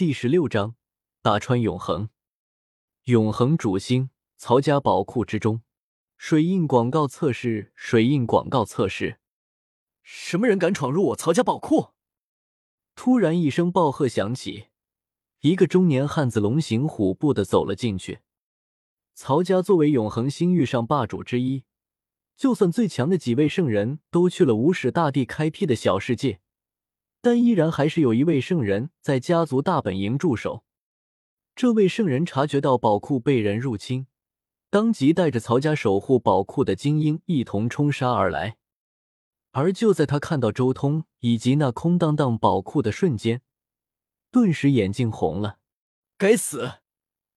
第十六章大川永恒。永恒主星，曹家宝库之中，水印广告测试，水印广告测试。什么人敢闯入我曹家宝库？突然一声暴喝响起，一个中年汉子龙行虎步的走了进去。曹家作为永恒星域上霸主之一，就算最强的几位圣人都去了无始大帝开辟的小世界，但依然还是有一位圣人在家族大本营驻守。这位圣人察觉到宝库被人入侵，当即带着曹家守护宝库的精英一同冲杀而来。而就在他看到周通以及那空荡荡宝库的瞬间，顿时眼睛红了。该死！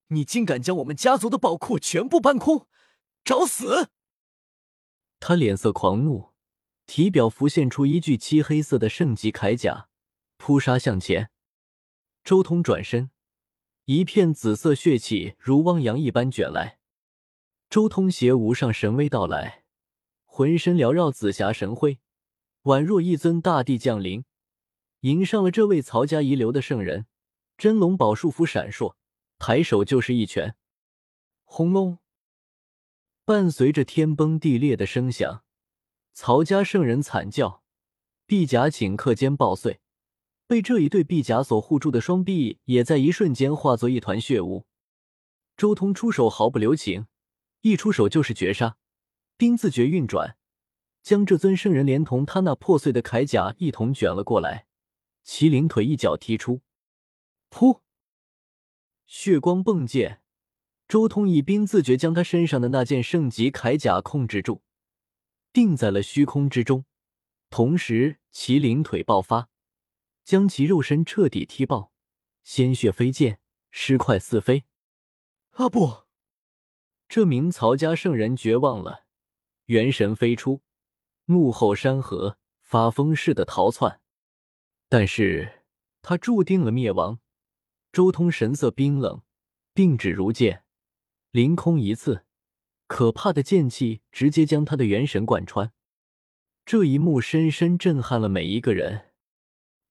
你竟敢将我们家族的宝库全部搬空，找死！他脸色狂怒，体表浮现出一具漆黑色的圣级铠甲，扑杀向前。周通转身。一片紫色血气如汪洋一般卷来，周通携无上神威到来，浑身缭绕紫霞神辉，宛若一尊大帝降临，迎上了这位曹家遗留的圣人。真龙宝束缚闪烁，抬手就是一拳，轰隆！伴随着天崩地裂的声响，曹家圣人惨叫，臂甲顷刻间爆碎。被这一对臂甲所护住的双臂，也在一瞬间化作一团血雾。周通出手毫不留情，一出手就是绝杀。冰字诀运转，将这尊圣人连同他那破碎的铠甲一同卷了过来。麒麟腿一脚踢出，噗！血光迸溅。周通以冰字诀将他身上的那件圣级铠甲控制住，定在了虚空之中。同时，麒麟腿爆发。将其肉身彻底踢爆，鲜血飞溅，尸块四飞。啊不！这名曹家圣人绝望了，元神飞出，怒吼山河，发疯似的逃窜。但是他注定了灭亡。周通神色冰冷，定指如剑，凌空一刺，可怕的剑气直接将他的元神贯穿。这一幕深深震撼了每一个人。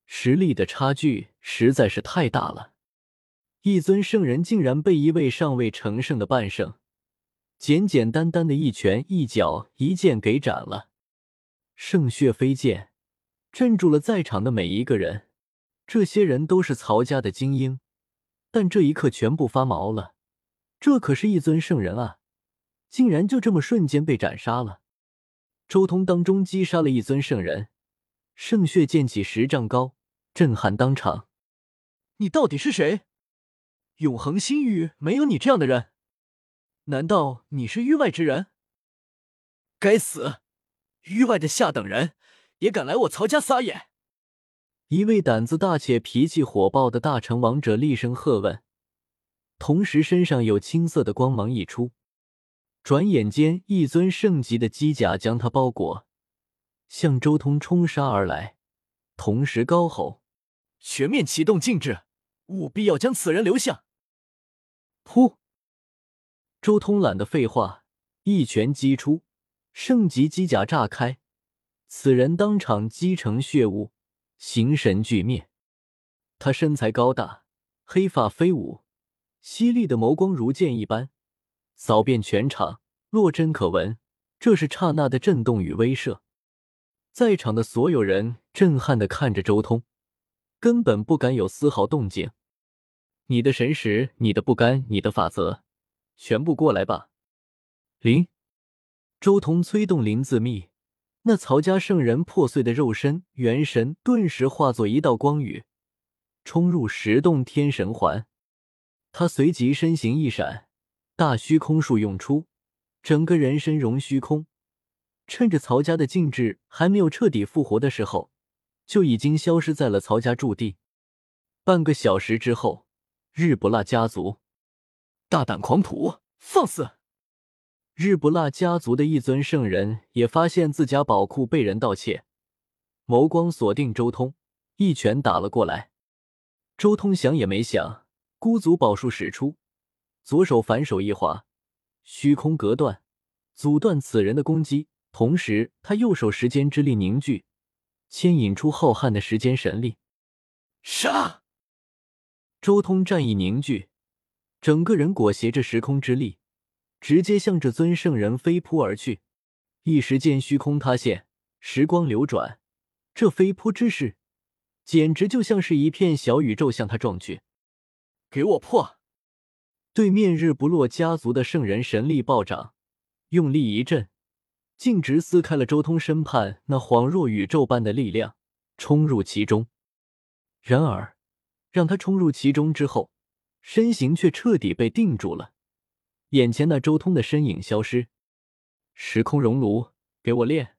实力的差距实在是太大了，一尊圣人竟然被一位尚未成圣的半圣，简简单单的一拳、一脚、一剑给斩了，圣血飞溅，镇住了在场的每一个人。这些人都是曹家的精英，但这一刻全部发毛了。这可是一尊圣人啊，竟然就这么瞬间被斩杀了。周通当中击杀了一尊圣人，圣血溅起十丈高。震撼当场！你到底是谁？永恒星域没有你这样的人？难道你是域外之人？该死！域外的下等人也敢来我曹家撒野！一位胆子大且脾气火爆的大成王者厉声喝问，同时身上有青色的光芒溢出。转眼间，一尊圣级的机甲将他包裹，向周通冲杀而来，同时高吼。全面启动禁制，务必要将此人留下。噗！周通懒得废话，一拳击出，圣级机甲炸开，此人当场击成血雾，形神俱灭。他身材高大，黑发飞舞，犀利的眸光如剑一般，扫遍全场，落针可闻。这是刹那的震动与威慑，在场的所有人震撼的看着周通。根本不敢有丝毫动静。你的神识，你的不甘，你的法则，全部过来吧！灵，周通催动灵字秘，那曹家圣人破碎的肉身元神顿时化作一道光雨，冲入十洞天神环。他随即身形一闪，大虚空术用出，整个人身融虚空，趁着曹家的禁制还没有彻底复活的时候。就已经消失在了曹家驻地。半个小时之后，日不落家族大胆狂徒，放肆！日不落家族的一尊圣人也发现自家宝库被人盗窃，眸光锁定周通，一拳打了过来。周通想也没想，孤足宝术使出，左手反手一划，虚空隔断，阻断此人的攻击。同时，他右手时间之力凝聚。牵引出浩瀚的时间神力，杀！周通战意凝聚，整个人裹挟着时空之力，直接向这尊圣人飞扑而去。一时间，虚空塌陷，时光流转，这飞扑之势，简直就像是一片小宇宙向他撞去。给我破！对面日不落家族的圣人神力暴涨，用力一震，径直撕开了周通身畔那恍若宇宙般的力量，冲入其中。然而，让他冲入其中之后，身形却彻底被定住了。眼前那周通的身影消失，时空熔炉，给我炼！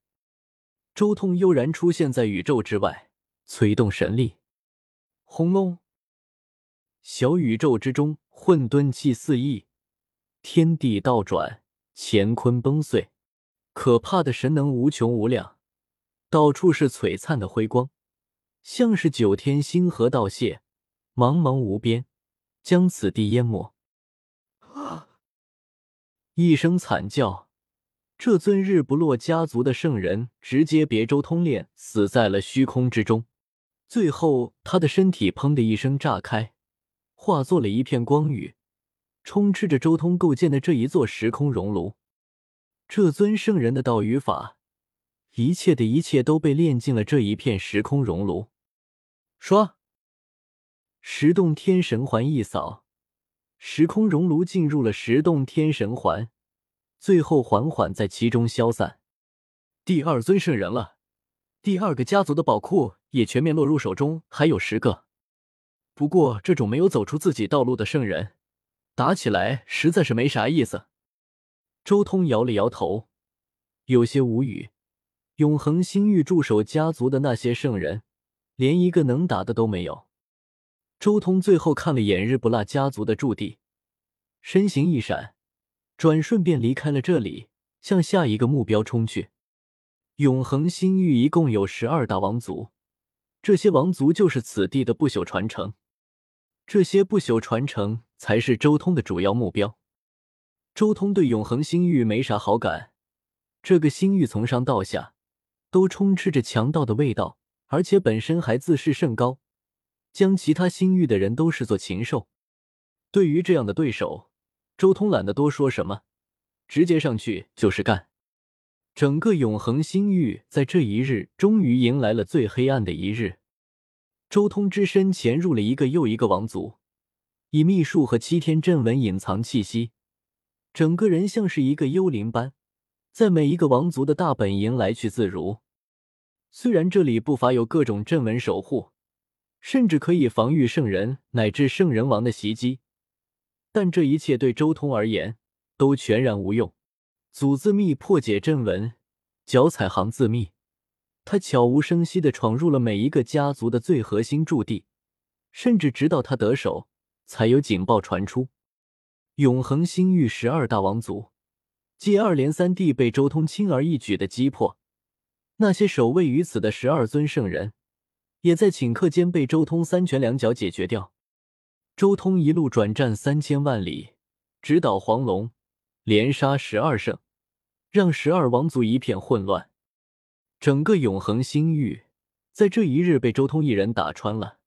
周通悠然出现在宇宙之外，催动神力，轰隆！小宇宙之中。混沌气四溢，天地倒转，乾坤崩碎，可怕的神能无穷无量，到处是璀璨的辉光，像是九天星河倒泻，茫茫无边，将此地淹没。啊！一声惨叫，这尊日不落家族的圣人直接别周通炼死在了虚空之中，最后他的身体砰的一声炸开。化作了一片光雨，充斥着周通构建的这一座时空熔炉。这尊圣人的道与法，一切的一切都被炼进了这一片时空熔炉。唰，十洞天神环一扫，时空熔炉进入了十洞天神环，最后缓缓在其中消散。第二尊圣人了，第二个家族的宝库也全面落入手中，还有十个。不过，这种没有走出自己道路的圣人，打起来实在是没啥意思。周通摇了摇头，有些无语。永恒星域驻守家族的那些圣人，连一个能打的都没有。周通最后看了眼日不落家族的驻地，身形一闪，转瞬便离开了这里，向下一个目标冲去。永恒星域一共有十二大王族，这些王族就是此地的不朽传承。这些不朽传承才是周通的主要目标。周通对永恒星域没啥好感，这个星域从上到下都充斥着强盗的味道，而且本身还自视甚高，将其他星域的人都视作禽兽。对于这样的对手，周通懒得多说什么，直接上去就是干。整个永恒星域在这一日终于迎来了最黑暗的一日。周通之身潜入了一个又一个王族，以秘术和七天阵纹隐藏气息，整个人像是一个幽灵般，在每一个王族的大本营来去自如。虽然这里不乏有各种阵纹守护，甚至可以防御圣人乃至圣人王的袭击，但这一切对周通而言都全然无用。祖字秘破解阵纹，脚踩行字秘。他悄无声息地闯入了每一个家族的最核心驻地，甚至直到他得手，才有警报传出。永恒星域十二大王族接二连三地被周通轻而易举的击破，那些守卫于此的十二尊圣人，也在顷刻间被周通三拳两脚解决掉。周通一路转战三千万里，直捣黄龙，连杀十二圣，让十二王族一片混乱。整个永恒星域，在这一日被周通一人打穿了。